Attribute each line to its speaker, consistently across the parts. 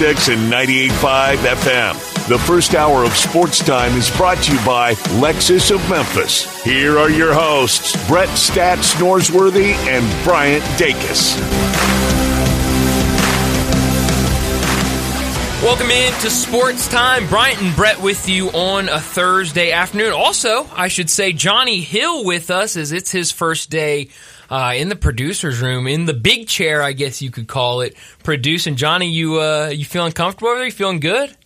Speaker 1: 6 and 98.5 FM. The first hour of sports time is brought to you by Lexus of Memphis. Here are your hosts, Brett Stats Norsworthy and Bryant Dacus.
Speaker 2: Welcome in to Sports Time. Bryant and Brett with you on a Thursday afternoon. Also, I should say Johnny Hill with us as it's his first day uh, in the producers room, in the big chair, I guess you could call it, producing. Johnny, you uh, you feeling comfortable over there? You feeling good?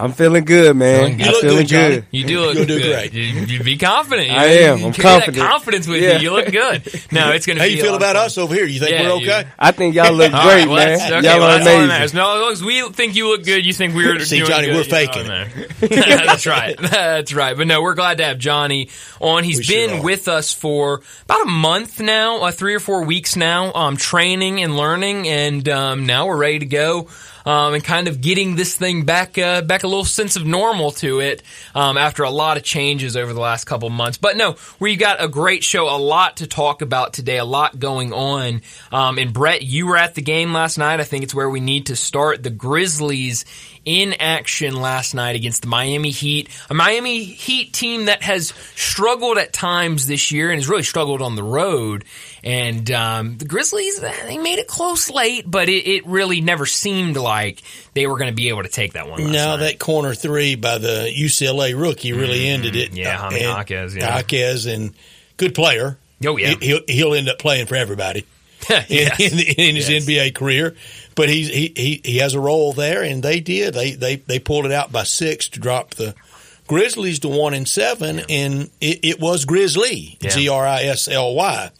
Speaker 3: I'm feeling good, man.
Speaker 2: You
Speaker 3: I'm
Speaker 2: look
Speaker 3: feeling
Speaker 2: good, Johnny.
Speaker 3: good.
Speaker 2: You do look
Speaker 4: You'll do
Speaker 2: good.
Speaker 4: great.
Speaker 2: You, you be confident. You,
Speaker 3: I am.
Speaker 2: You
Speaker 3: I'm
Speaker 2: carry
Speaker 3: confident.
Speaker 2: That confidence with
Speaker 3: Yeah.
Speaker 2: you. You look good. No, it's going to
Speaker 4: How
Speaker 2: be.
Speaker 4: you
Speaker 2: a
Speaker 4: feel
Speaker 2: lot of
Speaker 4: about
Speaker 2: fun.
Speaker 4: us over here? You think
Speaker 2: Yeah,
Speaker 4: we're
Speaker 2: you-
Speaker 4: okay?
Speaker 3: I think y'all look
Speaker 2: All
Speaker 3: great,
Speaker 2: right, well,
Speaker 3: man.
Speaker 2: okay,
Speaker 3: y'all
Speaker 2: well,
Speaker 3: are
Speaker 2: that's all that
Speaker 3: amazing.
Speaker 2: matters. No, as long as we think you look good, you think we're
Speaker 4: See,
Speaker 2: doing
Speaker 4: Johnny,
Speaker 2: good,
Speaker 4: we're
Speaker 2: you know,
Speaker 4: faking
Speaker 2: man. that's right. That's right. But no, we're glad to have Johnny on. He's
Speaker 4: We sure
Speaker 2: been
Speaker 4: are.
Speaker 2: with us for about a month now, uh, three or four weeks now, um, training and learning, and um, now we're ready to go. Um, and kind of getting this thing back, uh, back a little sense of normal to it um, after a lot of changes over the last couple months. But no, we've got a great show, a lot to talk about today, a lot going on. Um, and Brett, you were at the game last night. I think it's where we need to start. The Grizzlies in action last night against the Miami Heat, a Miami Heat team that has struggled at times this year and has really struggled on the road. And um, the Grizzlies, they made it close late, but it, it really never seemed like they were going to be able to take that one. Last
Speaker 4: Now
Speaker 2: night.
Speaker 4: that corner three by the UCLA rookie really ended it.
Speaker 2: Mm-hmm. Yeah, Jaime Jaquez, yeah.
Speaker 4: Jaquez and good player.
Speaker 2: Oh, yeah.
Speaker 4: He- He'll, he'll end up playing for everybody
Speaker 2: Yes.
Speaker 4: in, in his
Speaker 2: Yes.
Speaker 4: NBA career. But he's, he, he, he has a role there and they did. They, they, they pulled it out by six to drop the Grizzlies to one and seven and it, it was Grizzly,
Speaker 2: Yeah.
Speaker 4: G-R-I-S-L-Y.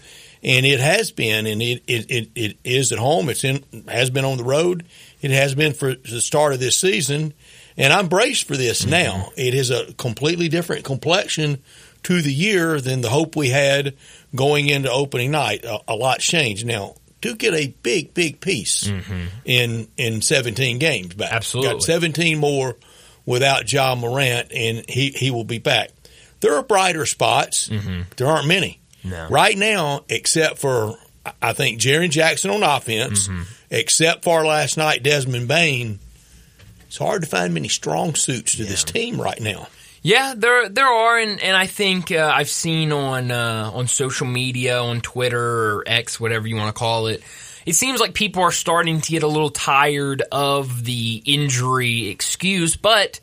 Speaker 4: And it has been, and it, it, it, it is at home. It's in, has been on the road. It has been for the start of this season. And I'm braced for this
Speaker 2: Mm-hmm.
Speaker 4: now. It is a completely different complexion to the year than the hope we had going into opening night. A, a lot's changed. Now, to get a big, big piece in, in 17 games back.
Speaker 2: Mm-hmm. Absolutely.
Speaker 4: Got 17 more without Ja Morant, and he, he will be back. There are brighter spots. but There aren't many.
Speaker 2: Mm-hmm. No.
Speaker 4: Right now, except for I think Jaren Jackson on offense,
Speaker 2: Mm-hmm.
Speaker 4: except for last night Desmond Bane, it's hard to find many strong suits to this team right now.
Speaker 2: Yeah, there there are, and, and I think uh, I've seen on uh, on social media, on Twitter or X, whatever you want to call it. It seems like people are starting to get a little tired of the injury excuse, but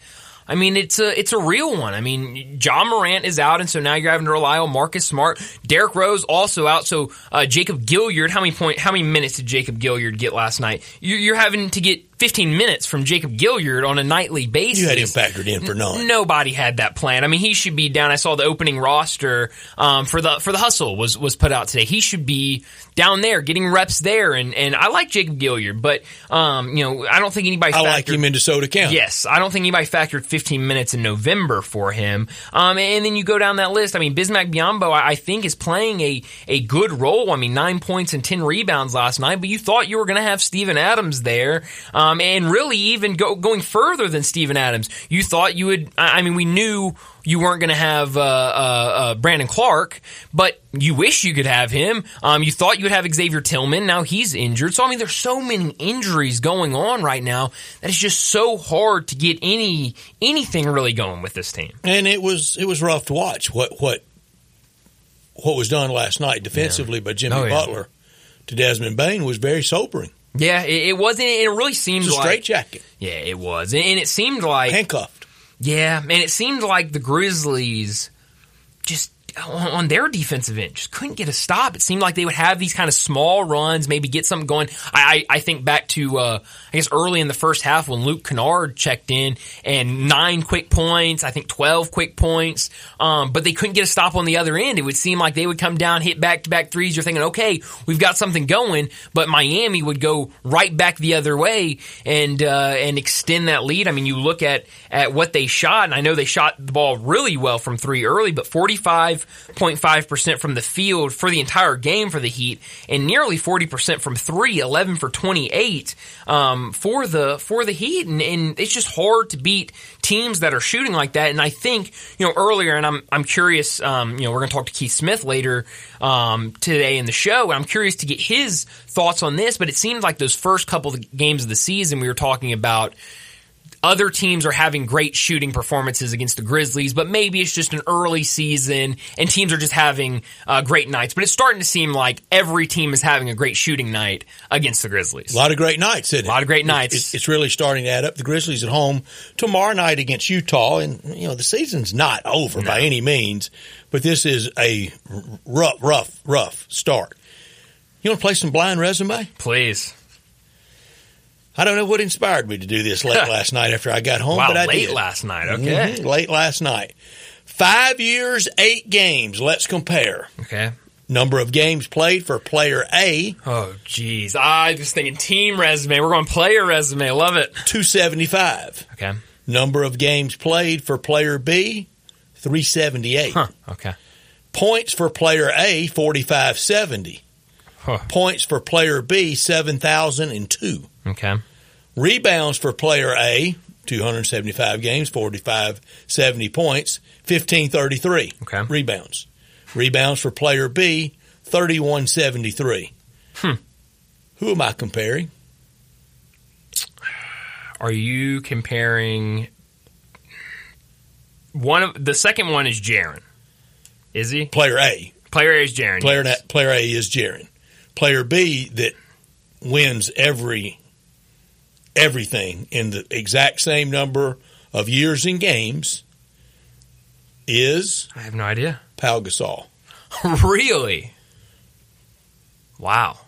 Speaker 2: I mean it's a it's a real one. I mean, Ja Morant is out, and so now you're having to rely on Marcus Smart. Derrick Rose also out, so uh, Jacob Gilyard. How many point? How many minutes did Jacob Gilyard get last night? You're, you're having to get 15 minutes from Jacob Gilyard on a nightly basis.
Speaker 4: You had him factored in for none.
Speaker 2: Nobody had that plan. I mean, he should be down. I saw the opening roster um, for the for the hustle was was put out today. He should be down there getting reps there, and and I like Jacob Gilyard, but um, you know, I don't think anybody.
Speaker 4: I like
Speaker 2: factored-
Speaker 4: him in DeSoto County.
Speaker 2: Yes, I don't think anybody factored 15 minutes in November for him. Um, and then you go down that list. I mean, Bismack Biyombo, I I think, is playing a, a good role. I mean, nine points and 10 rebounds last night, but you thought you were going to have Steven Adams there. Um, and really even go, going further than Steven Adams, you thought you would, I I mean, we knew you weren't going to have uh, uh, uh, Brandon Clarke, but you wish you could have him. Um, you thought you would have Xavier Tillman. Now he's injured. So I mean, there's so many injuries going on right now that it's just so hard to get any anything really going with this team.
Speaker 4: and it was it was rough to watch what what what was done last night defensively by Jimmy
Speaker 2: Oh, yeah.
Speaker 4: Butler to Desmond Bane was very sobering.
Speaker 2: Yeah, it, it wasn't. It really
Speaker 4: It
Speaker 2: seemed
Speaker 4: was a
Speaker 2: like
Speaker 4: straight jacket,
Speaker 2: yeah, it was, and it seemed like
Speaker 4: handcuffed.
Speaker 2: Yeah, and it seemed like the Grizzlies just on, on their defensive end just couldn't get a stop. It seemed like they would have these kind of small runs, maybe get something going. I, I, I think back to uh, I guess early in the first half when Luke Kennard checked in and nine quick points, I think twelve quick points, um, but they couldn't get a stop on the other end. It would seem like they would come down, hit back to back threes. You're thinking, okay, we've got something going, but Miami would go right back the other way and uh, and extend that lead. I mean, you look at at what they shot, and I know they shot the ball really well from three early, but 45 35.5% from the field for the entire game for the Heat and nearly 40% from three, 11 for 28 um, for the for the Heat. And, and it's just hard to beat teams that are shooting like that. And I think, you know, earlier, and I'm, I'm curious, um, you know, we're going to talk to Keith Smith later um, today in the show, and I'm curious to get his thoughts on this, but it seems like those first couple of games of the season we were talking about other teams are having great shooting performances against the Grizzlies, but maybe it's just an early season and teams are just having uh, great nights. But it's starting to seem like every team is having a great shooting night against the Grizzlies.
Speaker 4: A lot of great nights, isn't it?
Speaker 2: A lot of great nights.
Speaker 4: It's, it's really starting to add up. The Grizzlies at home tomorrow night against Utah, and you know the season's not over by any means, but this is a rough, rough, rough start. You want to play some blind resume?
Speaker 2: Please.
Speaker 4: I don't know what inspired me to do this late last night after I got home,
Speaker 2: Wow,
Speaker 4: but I
Speaker 2: late
Speaker 4: did.
Speaker 2: last night. Okay.
Speaker 4: Mhm, late last night. Five years, eight games. Let's compare.
Speaker 2: Okay.
Speaker 4: Number of games played for player A,
Speaker 2: Oh, geez. I was thinking team resume. We're going player resume. Love it.
Speaker 4: 275.
Speaker 2: Okay.
Speaker 4: Number of games played for player B, 378.
Speaker 2: Huh. Okay.
Speaker 4: Points for player A, 4570.
Speaker 2: Huh.
Speaker 4: Points for player B, 7,002.
Speaker 2: Okay.
Speaker 4: Rebounds for player A, 275 games, 45 70 points, 1533.
Speaker 2: Okay.
Speaker 4: Rebounds. Rebounds for player B, 3173.
Speaker 2: Hmm.
Speaker 4: Who am I comparing?
Speaker 2: Are you comparing one of the second one is Jaren? Is he?
Speaker 4: Player A.
Speaker 2: Player A is Jaren.
Speaker 4: Player,
Speaker 2: yes.
Speaker 4: player A is Jaren. Player B that wins every everything in the exact same number of years and games is
Speaker 2: I have no idea.
Speaker 4: Pau Gasol.
Speaker 2: really? Wow.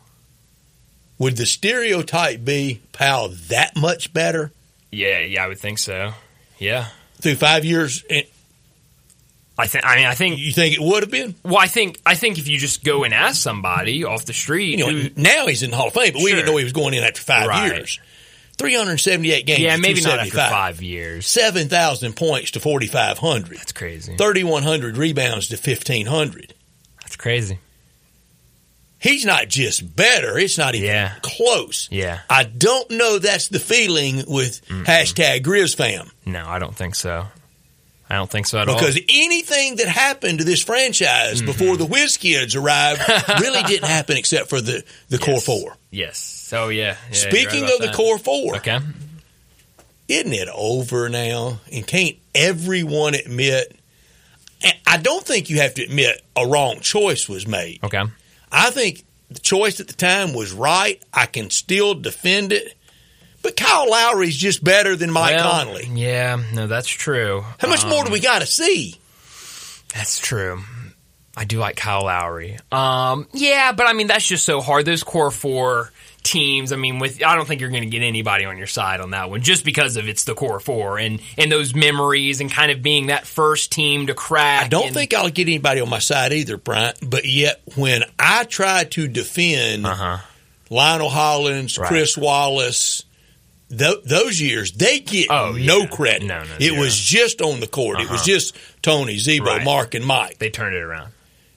Speaker 4: Would the stereotype be Pau that much better
Speaker 2: Yeah, yeah, I would think so. Yeah.
Speaker 4: through five years?
Speaker 2: I think. I mean, I think.
Speaker 4: You think it would have been?
Speaker 2: Well, I think. I think if you just go and ask somebody off the street,
Speaker 4: You know,
Speaker 2: who,
Speaker 4: now he's in the Hall of Fame, but we didn't know he was going in after five
Speaker 2: Right.
Speaker 4: years. 378 games.
Speaker 2: yeah, maybe not after five years.
Speaker 4: 7,000 points to 4,500.
Speaker 2: That's crazy.
Speaker 4: 3,100 rebounds to 1,500.
Speaker 2: That's crazy.
Speaker 4: He's not just better, it's not even
Speaker 2: Yeah.
Speaker 4: close.
Speaker 2: Yeah.
Speaker 4: I don't know that's the feeling with hashtag Grizz fam.
Speaker 2: No, I don't think so. I don't think so at all.
Speaker 4: Because anything that happened to this franchise
Speaker 2: Mm-hmm.
Speaker 4: before the Whiz Kids arrived really didn't happen except for the, the core four.
Speaker 2: yes. So yeah. yeah
Speaker 4: Speaking
Speaker 2: right
Speaker 4: of
Speaker 2: about
Speaker 4: the core four,
Speaker 2: Okay.
Speaker 4: isn't it over now? And can't everyone admit? I don't think you have to admit a wrong choice was made.
Speaker 2: Okay.
Speaker 4: I think the choice at the time was right. I can still defend it. But Kyle Lowry's just better than Mike
Speaker 2: Well,
Speaker 4: Conley.
Speaker 2: Yeah. No, that's true.
Speaker 4: How much more do we got to see?
Speaker 2: That's true. I do like Kyle Lowry. Um, yeah, but I mean that's just so hard. Those core four teams. I mean, with I don't think you're going to get anybody on your side on that one, just because of it's the core four and and those memories and kind of being that first team to crack.
Speaker 4: I don't
Speaker 2: and-
Speaker 4: think I'll get anybody on my side either, Bryant. But yet, when I try to defend
Speaker 2: Uh-huh.
Speaker 4: Lionel Hollins,
Speaker 2: Right.
Speaker 4: Chris Wallace, th- those years, they get
Speaker 2: Oh,
Speaker 4: no
Speaker 2: yeah.
Speaker 4: credit.
Speaker 2: No, no,
Speaker 4: it
Speaker 2: zero.
Speaker 4: was just on the court. It was uh-huh. just Tony, Z-Bo,
Speaker 2: Right.
Speaker 4: Mark, and Mike.
Speaker 2: they turned it around.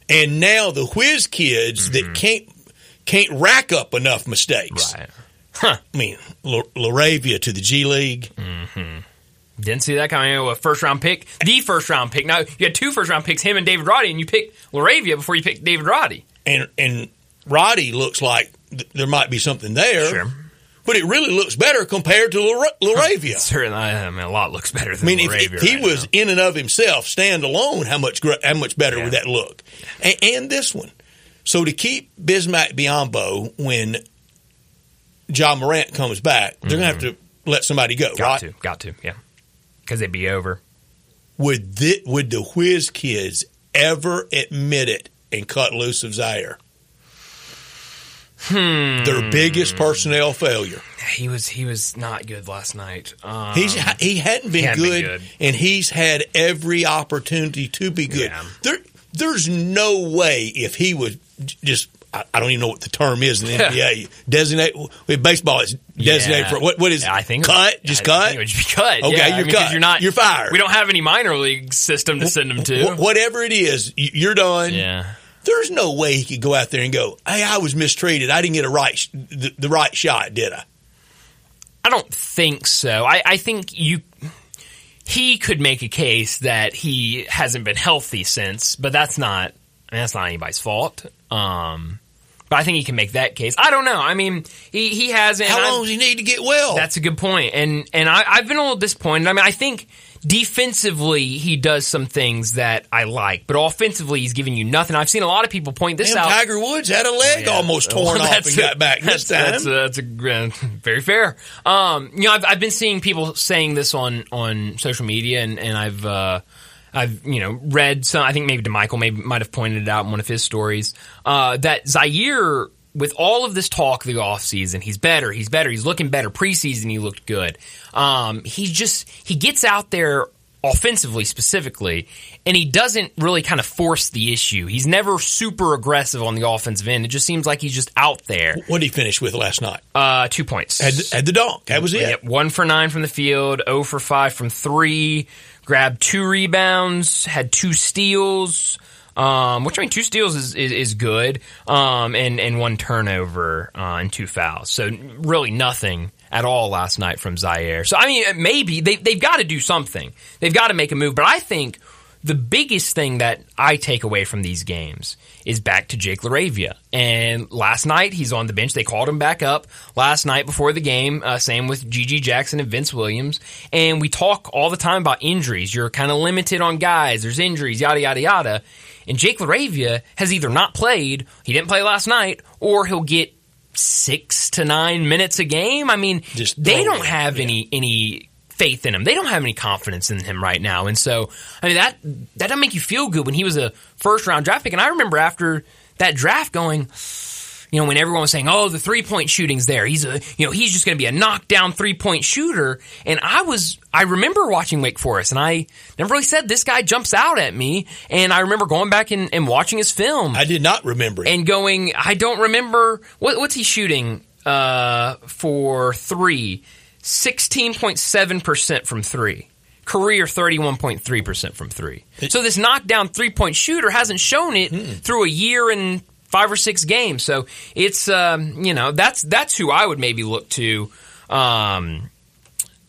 Speaker 4: And now the whiz kids that mm-hmm. can't can't rack up enough mistakes.
Speaker 2: Right.
Speaker 4: I mean, L- Laravia to the G League. Mm-hmm.
Speaker 2: Didn't see that coming. A first round pick, the first round pick. Now you had two first round picks, him and David Roddy, and you picked Laravia before you picked David Roddy.
Speaker 4: and and Roddy looks like th- there might be something there.
Speaker 2: Sure.
Speaker 4: But it really looks better compared to Lar- Laravia.
Speaker 2: Certainly, I mean, a lot looks better
Speaker 4: I
Speaker 2: than
Speaker 4: mean, if,
Speaker 2: Laravia
Speaker 4: if he
Speaker 2: right
Speaker 4: was
Speaker 2: now.
Speaker 4: in and of himself, stand alone, how much how much better
Speaker 2: Yeah.
Speaker 4: would that look? And, and this one. So to keep Bismack Biyombo when Ja Morant comes back, they're going to have to let somebody go,
Speaker 2: Mm-hmm. got
Speaker 4: right?
Speaker 2: to, got to, yeah, because it'd be over.
Speaker 4: Would thi- would the Whiz kids ever admit it and cut loose of Ziaire?
Speaker 2: Hmm.
Speaker 4: Their biggest personnel failure.
Speaker 2: He was he was not good last night. Um,
Speaker 4: He's he hadn't been,
Speaker 2: hadn't been
Speaker 4: good,
Speaker 2: good.
Speaker 4: and he's had every opportunity to be good.
Speaker 2: Yeah.
Speaker 4: There, there's no way if he was just I, I don't even know what the term is in the NBA. Designate baseball, is designated
Speaker 2: Yeah.
Speaker 4: for what? What is
Speaker 2: I think
Speaker 4: cut? Just
Speaker 2: I
Speaker 4: cut.
Speaker 2: think it would just be cut.
Speaker 4: Okay,
Speaker 2: yeah.
Speaker 4: You're
Speaker 2: mean, 'cause
Speaker 4: cut.
Speaker 2: You're not.
Speaker 4: You're fired.
Speaker 2: We don't have any minor league system to send them to.
Speaker 4: Wh- whatever it is, you're done.
Speaker 2: Yeah.
Speaker 4: There's no way he could go out there and go, "Hey, I was mistreated. I didn't get a right sh- the, the right shot, did I?"
Speaker 2: I don't think so. I, I think you he could make a case that he hasn't been healthy since, but that's not I mean, that's not anybody's fault. Um, but I think he can make that case. I don't know. I mean, he he hasn't.
Speaker 4: How long does he need to get well?
Speaker 2: That's a good point. and and I, I've been a little disappointed. I mean, I think defensively he does some things that I like, but offensively he's giving you nothing. I've seen a lot of people point this
Speaker 4: Damn,
Speaker 2: out.
Speaker 4: Tiger Woods had a leg
Speaker 2: Yeah.
Speaker 4: almost torn
Speaker 2: Well,
Speaker 4: off and got
Speaker 2: a-
Speaker 4: back
Speaker 2: that's,
Speaker 4: time.
Speaker 2: That's a, that's a very fair. Um, you know, I've, I've been seeing people saying this on on social media, and and I've. Uh, I've you know read some. I think maybe Damichael maybe might have pointed it out in one of his stories uh, that Ziaire, with all of this talk the offseason, he's better, he's better, he's looking better. Preseason, he looked good. Um, he just he gets out there offensively specifically, and he doesn't really kind of force the issue. He's never super aggressive on the offensive end. It just seems like he's just out there.
Speaker 4: what did he finish with last night?
Speaker 2: Uh, two points.
Speaker 4: Had the, had the dunk. That was it.
Speaker 2: Yep, one for nine from the field, 0 for five from three, grabbed two rebounds, had two steals. Um, which I mean, two steals is, is, is good. Um, and, and one turnover, uh, and two fouls. So really nothing at all last night from Ziaire. So I mean, maybe they, they've got to do something. They've got to make a move. But I think the biggest thing that I take away from these games is back to Jake LaRavia. And last night he's on the bench. They called him back up last night before the game. Uh, same with GG Jackson and Vince Williams. And we talk all the time about injuries. You're kind of limited on guys. There's injuries, yada yada yada. And Jake LaRavia has either not played, he didn't play last night, or he'll get six to nine minutes a game. I mean,
Speaker 4: Just
Speaker 2: they don't have
Speaker 4: yeah.
Speaker 2: any any faith in him. They don't have any confidence in him right now. And so, I mean, that that doesn't make you feel good when he was a first round draft pick. And I remember after that draft going, you know, when everyone was saying, "Oh, the three point shooting's there. He's a, you know, he's just going to be a knockdown three point shooter." And I was, I remember watching Wake Forest, and I never really said this guy jumps out at me. And I remember going back and, and watching his film
Speaker 4: I did not remember. it.
Speaker 2: and going, I don't remember what, what's he shooting uh, for three. 16.7% from three. Career 31.3% from three. So this knockdown three point shooter hasn't shown it through a year and five or six games. So it's, um, you know, that's, that's who I would maybe look to, um,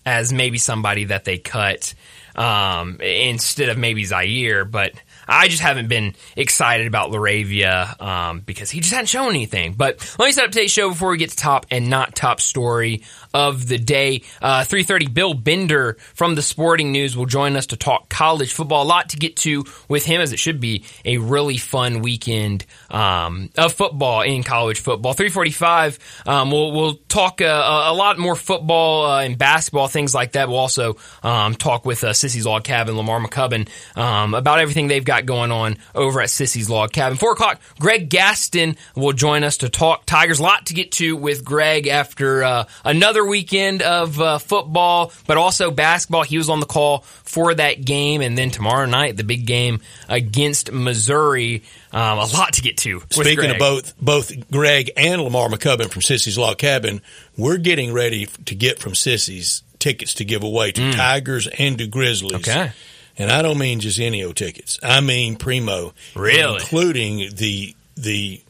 Speaker 2: as maybe somebody that they cut, um, instead of maybe Ziaire, but I just haven't been excited about Laravia um, because he just hadn't shown anything. But let me set up today's show before we get to top and not top story of the day. Uh, 3.30, Bill Bender from the Sporting News will join us to talk college football. A lot to get to with him as it should be a really fun weekend um, of football in college football. 3.45, um, we'll, we'll talk uh, a lot more football uh, and basketball, things like that. We'll also um, talk with uh, Sissy's Log Cabin, Lamar McCubbin, um, about everything they've got going on over at Sissy's Log Cabin. Four o'clock, Greg Gaston will join us to talk Tigers. A lot to get to with Greg after uh, another weekend of uh, football, but also basketball. He was on the call for that game, and then tomorrow night the big game against Missouri. Um, a lot to get to.
Speaker 4: Speaking of both both Greg and Lamar McCubbin from Sissy's Log Cabin, we're getting ready to get from Sissy's tickets to give away to Tigers and to Grizzlies.
Speaker 2: Mm. Okay.
Speaker 4: And I don't mean just any old tickets. I mean primo,
Speaker 2: Really?
Speaker 4: including the the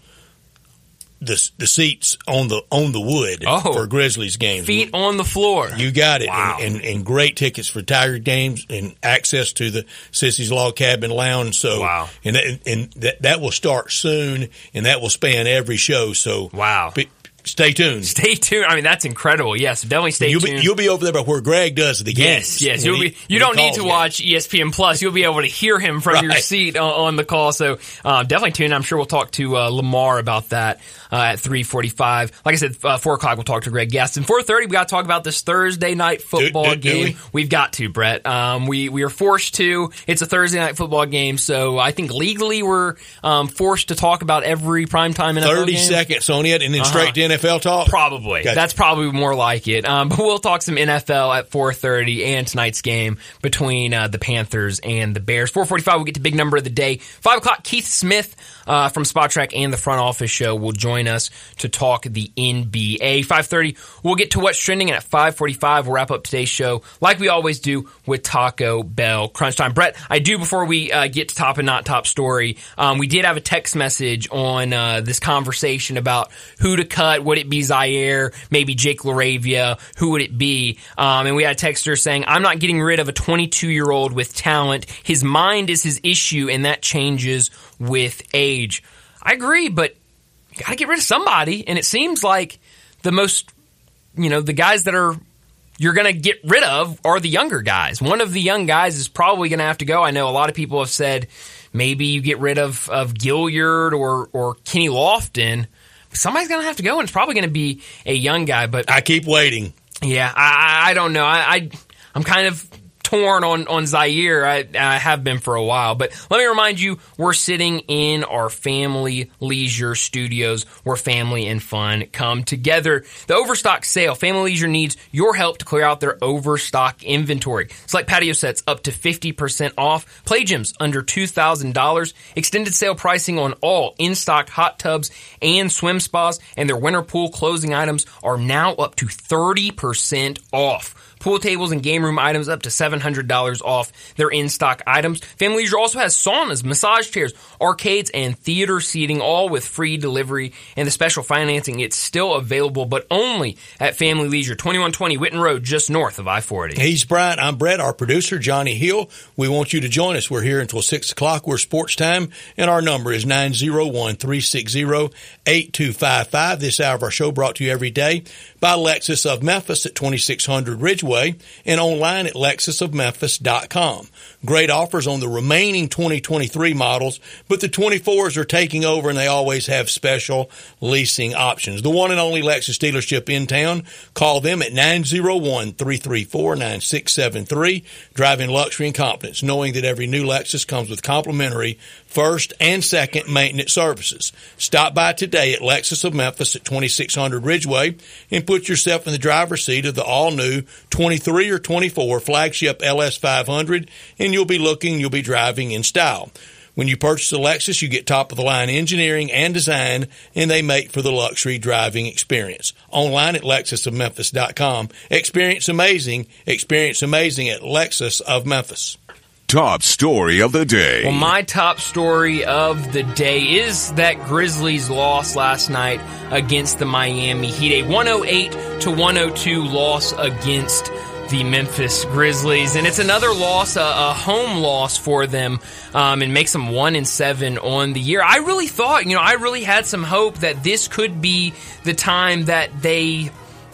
Speaker 4: the the seats on the on the wood
Speaker 2: Oh.
Speaker 4: for Grizzlies games.
Speaker 2: feet on the floor.
Speaker 4: You got it.
Speaker 2: Wow.
Speaker 4: And, and, and great tickets for Tiger games and access to the Sissy's Log Cabin Lounge. So,
Speaker 2: Wow.
Speaker 4: and that, and that, that will start soon and that will span every show. So,
Speaker 2: Wow.
Speaker 4: be- stay tuned.
Speaker 2: Stay tuned. I mean, that's incredible. Yes, definitely stay
Speaker 4: You'll
Speaker 2: tuned.
Speaker 4: be, you'll be over there by where Greg does the
Speaker 2: Yes,
Speaker 4: games.
Speaker 2: yes.
Speaker 4: When
Speaker 2: You'll
Speaker 4: he-
Speaker 2: be, you don't need to watch ESPN Plus. You'll be able to hear him from your seat on, on the call. So uh, definitely tune. I'm sure we'll talk to uh, Lamar about that uh, at 3:45. Like I said, uh, four o'clock we'll talk to Greg Gaston. 4:30 we got to talk about this Thursday night football
Speaker 4: do- do
Speaker 2: game.
Speaker 4: we?
Speaker 2: We've got to, Brett. Um, we we are forced to. It's a Thursday night football game, so I think legally we're um, forced to talk about every primetime NFL
Speaker 4: 30
Speaker 2: game.
Speaker 4: seconds on it and then
Speaker 2: Uh-huh.
Speaker 4: straight to NFL talk?
Speaker 2: Probably.
Speaker 4: Gotcha.
Speaker 2: That's probably more like it. Um, but we'll talk some NFL at 4.30 and tonight's game between uh, the Panthers and the Bears. 4.45, we'll get to big number of the day. 5 o'clock, Keith Smith uh, from Spotrac and the Front Office Show will join us to talk the NBA. 5.30, we'll get to what's trending. And at 5.45, we'll wrap up today's show like we always do with Taco Bell Crunch Time. Brett, I do, before we uh, get to top and not top story, um, we did have a text message on uh, this conversation about who to cut. Would it be Ziaire? Maybe Jake Laravia? Who would it be? Um, and we had a texter saying, I'm not getting rid of a 22 year old with talent. His mind is his issue, and that changes with age. I agree, but you got to get rid of somebody. And it seems like the most, you know, the guys that are you're going to get rid of are the younger guys. One of the young guys is probably going to have to go. I know a lot of people have said maybe you get rid of, of Gilyard or, or Kenny Lofton. Somebody's going to have to go, and it's probably going to be a young guy. But
Speaker 4: I keep waiting.
Speaker 2: yeah, I, I don't know. I, I I'm kind of torn on on Ziaire. I, I have been for a while, but let me remind you, we're sitting in our family leisure studios where family and fun come together. The Overstock sale, Family Leisure needs your help to clear out their overstock inventory. Select patio sets up to 50% off, play gyms under $2,000, extended sale pricing on all in-stock hot tubs and swim spas, and their winter pool closing items are now up to 30% off. Pool tables and game room items up to $700 off their in-stock items. Family Leisure also has saunas, massage chairs, arcades, and theater seating, all with free delivery and the special financing. It's still available, but only at Family Leisure, 2120 Whitten Road, just north of I-40.
Speaker 4: He's Brian. I'm Brett, our producer, Johnny Hill. We want you to join us. We're here until 6 o'clock. We're sports time, and our number is 901-360-8255. This hour of our show brought to you every day by Lexus of Memphis at 2600 Ridgeway and online at lexusofmemphis.com. Great offers on the remaining 2023 models, but the 24s are taking over and they always have special leasing options. The one and only Lexus dealership in town. Call them at 901-334-9673. Driving luxury and confidence, knowing that every new Lexus comes with complimentary first and second maintenance services. Stop by today at Lexus of Memphis at 2600 Ridgeway and put yourself in the driver's seat of the all new 23 or 24 flagship LS500 and you'll be looking, you'll be driving in style. When you purchase a Lexus, you get top of the line engineering and design, and they make for the luxury driving experience. Online at lexusofmemphis.com. Experience amazing. Experience amazing at Lexus of Memphis.
Speaker 1: Top story of the day.
Speaker 2: Well, my top story of the day is that Grizzlies loss last night against the Miami Heat. A 108 to 102 loss against the Memphis Grizzlies, and it's another loss, a, a home loss for them, um, and makes them one and seven on the year. I really thought, you know, I really had some hope that this could be the time that they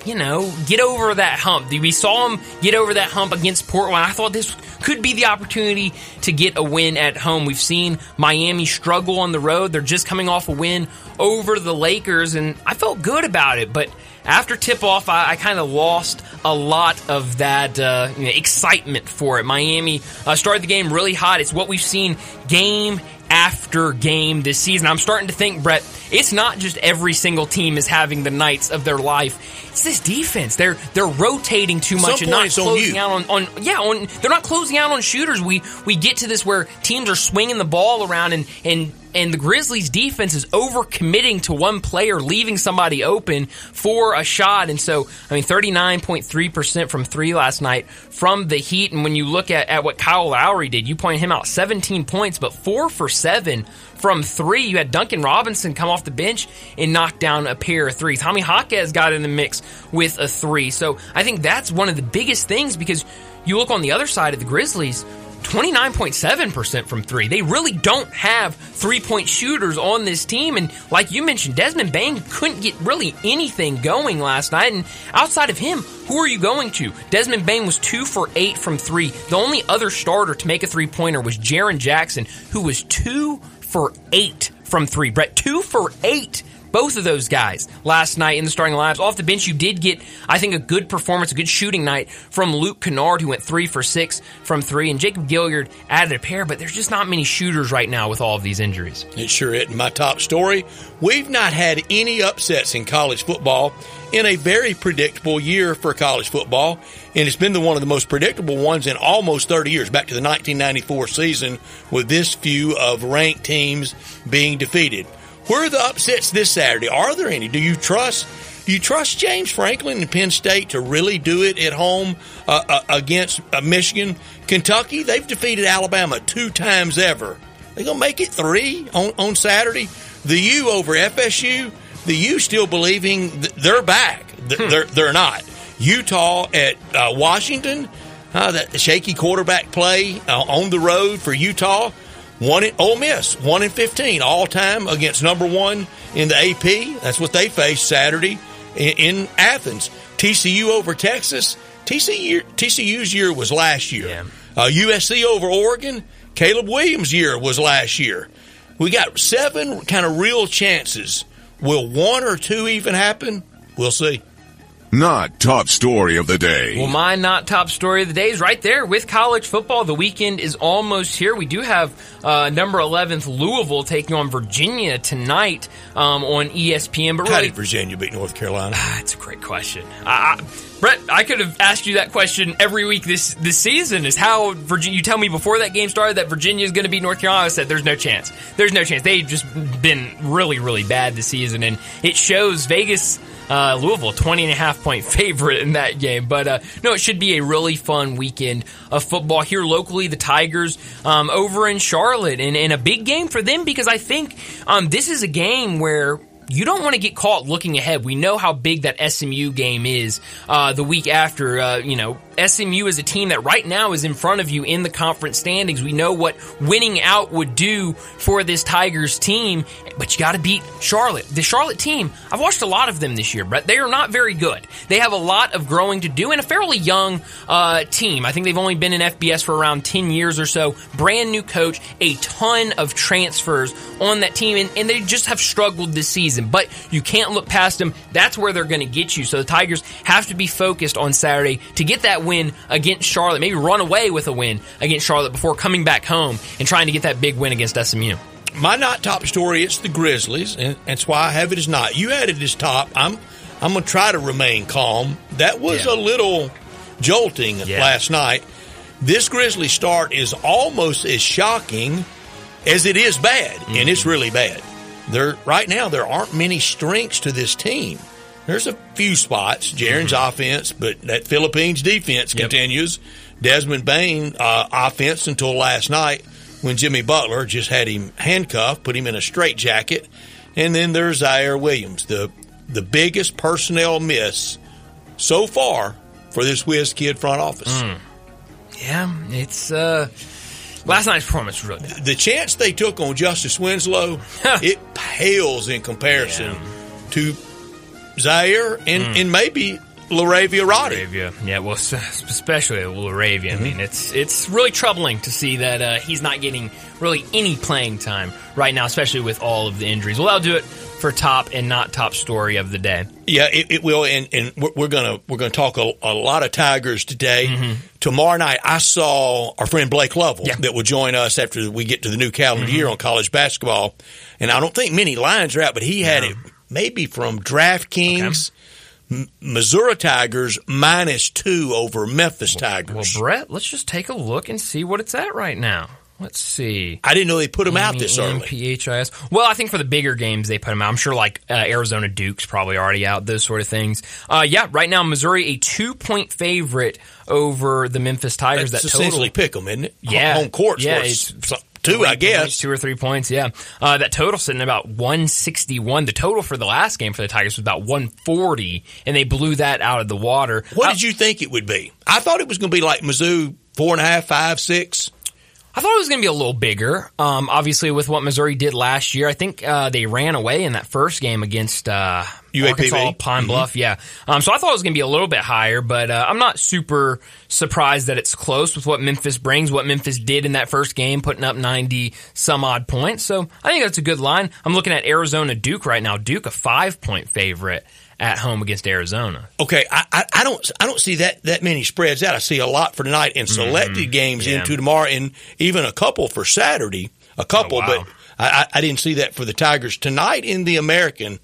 Speaker 2: you know, get over that hump. We saw them get over that hump against Portland. I thought this could be the opportunity to get a win at home. We've seen Miami struggle on the road. They're just coming off a win over the Lakers, and I felt good about it. But after tip off, I, I kind of lost a lot of that uh, you know, excitement for it. Miami uh, started the game really hot. It's what we've seen game after game this season. I'm starting to think, Brett, it's not just every single team is having the nights of their life. It's this defense. They're they're rotating too much and not
Speaker 4: on
Speaker 2: closing
Speaker 4: you.
Speaker 2: out on, on yeah on they're not closing out on shooters. We we get to this where teams are swinging the ball around and and and the Grizzlies defense is overcommitting to one player, leaving somebody open for a shot. And so, I mean, 39.3% from three last night from the Heat. And when you look at, at what Kyle Lowry did, you point him out 17 points, but four for seven from three. You had Duncan Robinson come off the bench and knock down a pair of threes. Tommy Hawkes got in the mix with a three. So I think that's one of the biggest things because you look on the other side of the Grizzlies, 29.7% from three. They really don't have three point shooters on this team. And like you mentioned, Desmond Bane couldn't get really anything going last night. And outside of him, who are you going to? Desmond Bane was two for eight from three. The only other starter to make a three pointer was Jaren Jackson, who was two for eight from three. Brett, two for eight both of those guys last night in the starting lineups. Off the bench, you did get, I think, a good performance, a good shooting night from Luke Kennard, who went three for six from three, and Jacob Gilyard added a pair, but there's just not many shooters right now with all of these injuries.
Speaker 4: It sure isn't. My top story we've not had any upsets in college football in a very predictable year for college football, and it's been the one of the most predictable ones in almost 30 years, back to the 1994 season, with this few of ranked teams being defeated. Where are the upsets this Saturday? Are there any? Do you trust? Do you trust James Franklin and Penn State to really do it at home uh, uh, against uh, Michigan, Kentucky? They've defeated Alabama two times ever. They gonna make it three on, on Saturday. The U over FSU. The U still believing th- they're back.
Speaker 2: Hmm.
Speaker 4: They're they're not. Utah at uh, Washington. Uh, that shaky quarterback play uh, on the road for Utah. One in Ole Miss, one in fifteen all time against number one in the AP. That's what they faced Saturday in, in Athens. TCU over Texas. TCU TCU's year was last year.
Speaker 2: Yeah.
Speaker 4: Uh, USC over Oregon. Caleb Williams' year was last year. We got seven kind of real chances. Will one or two even happen? We'll see.
Speaker 1: Not top story of the day.
Speaker 2: Well, my not top story of the day is right there with college football. The weekend is almost here. We do have uh, number 11th Louisville taking on Virginia tonight um, on ESPN. But
Speaker 4: How
Speaker 2: really,
Speaker 4: did Virginia beat North Carolina?
Speaker 2: That's a great question. I, I, Brett, I could have asked you that question every week this this season. Is how Virginia? You tell me before that game started that Virginia is going to beat North Carolina. I said there's no chance. There's no chance. They've just been really really bad this season, and it shows. Vegas. Uh, Louisville, 20 and a half point favorite in that game. But, uh, no, it should be a really fun weekend of football here locally. The Tigers, um, over in Charlotte and, and a big game for them because I think, um, this is a game where you don't want to get caught looking ahead. We know how big that SMU game is uh, the week after. Uh, you know, SMU is a team that right now is in front of you in the conference standings. We know what winning out would do for this Tigers team, but you got to beat Charlotte. The Charlotte team, I've watched a lot of them this year, but they are not very good. They have a lot of growing to do and a fairly young uh, team. I think they've only been in FBS for around 10 years or so. Brand new coach, a ton of transfers on that team, and, and they just have struggled this season. But you can't look past them. That's where they're going to get you. So the Tigers have to be focused on Saturday to get that win against Charlotte. Maybe run away with a win against Charlotte before coming back home and trying to get that big win against SMU.
Speaker 4: My not top story, it's the Grizzlies, and that's why I have it as not. You had it as top. I'm I'm gonna try to remain calm. That was
Speaker 2: Yeah.
Speaker 4: a little jolting
Speaker 2: Yeah.
Speaker 4: last night. This Grizzly start is almost as shocking as it is bad, and it's mm-hmm. really bad. There right now there aren't many strengths to this team. There's a few spots, Jaren's offense, but that Philippines defense
Speaker 2: Yep.
Speaker 4: continues. Desmond Bane uh, offense until last night when Jimmy Butler just had him handcuffed, put him in a straitjacket, and then there's Ziaire Williams, the the biggest personnel miss so far for this Whiz Kid front office.
Speaker 2: Yeah, it's uh last night's performance really bad.
Speaker 4: The chance they took on Justice Winslow, it pales in comparison to Ziaire and, hmm. and maybe Laravia Roddy.
Speaker 2: Laravia. Yeah, well, especially Laravia. I mm-hmm. mean, it's it's really troubling to see that uh, he's not getting really any playing time right now, especially with all of the injuries. Well, that'll do it for top and not top story of the day.
Speaker 4: Yeah, it, it will, and, and we're, gonna we're gonna talk a, a lot of Tigers today. Mm-hmm. Tomorrow night, I saw our friend Blake Lovell
Speaker 2: Yeah.
Speaker 4: that will join us after we get to the new calendar mm-hmm. year on college basketball, and I don't think many lines are out, but he had it maybe from DraftKings. M- Missouri Tigers minus two over Memphis Tigers. Well.
Speaker 2: Brett, let's just take a look and see what it's at right now. Let's see.
Speaker 4: I didn't know they put them out this early.
Speaker 2: PHIS. Well, I think for the bigger games they put them out. I'm sure like uh, Arizona Duke's probably already out. Those sort of things. Uh, yeah, right now Missouri a two point favorite over the Memphis Tigers.
Speaker 4: That's
Speaker 2: that total
Speaker 4: pick them, isn't it?
Speaker 2: Yeah.
Speaker 4: home court.
Speaker 2: Yeah,
Speaker 4: Yeah,
Speaker 2: it's
Speaker 4: two, I guess.
Speaker 2: points, two or three points. Yeah, uh, that total sitting about 161. The total for the last game for the Tigers was about 140, and they blew that out of the water.
Speaker 4: What
Speaker 2: Uh,
Speaker 4: did you think it would be? I thought it was going to be like Mizzou four and a half, five, six.
Speaker 2: I thought it was going to be a little bigger. Um, obviously, with what Missouri did last year, I think uh, they ran away in that first game against uh,
Speaker 4: UAPB.
Speaker 2: Arkansas Pine Bluff. Yeah, um, so I thought it was going to be a little bit higher, but uh, I'm not super surprised that it's close with what Memphis brings. What Memphis did in that first game, putting up 90 some odd points. So I think that's a good line. I'm looking at Arizona Duke right now. Duke a five point favorite at home against Arizona.
Speaker 4: Okay, I, I, I don't I don't see that that many spreads out. I see a lot for tonight and selected games
Speaker 2: Yeah.
Speaker 4: into tomorrow, and even a couple for Saturday. A couple,
Speaker 2: Oh, wow.
Speaker 4: but I, I, I didn't see that for the Tigers tonight in the American.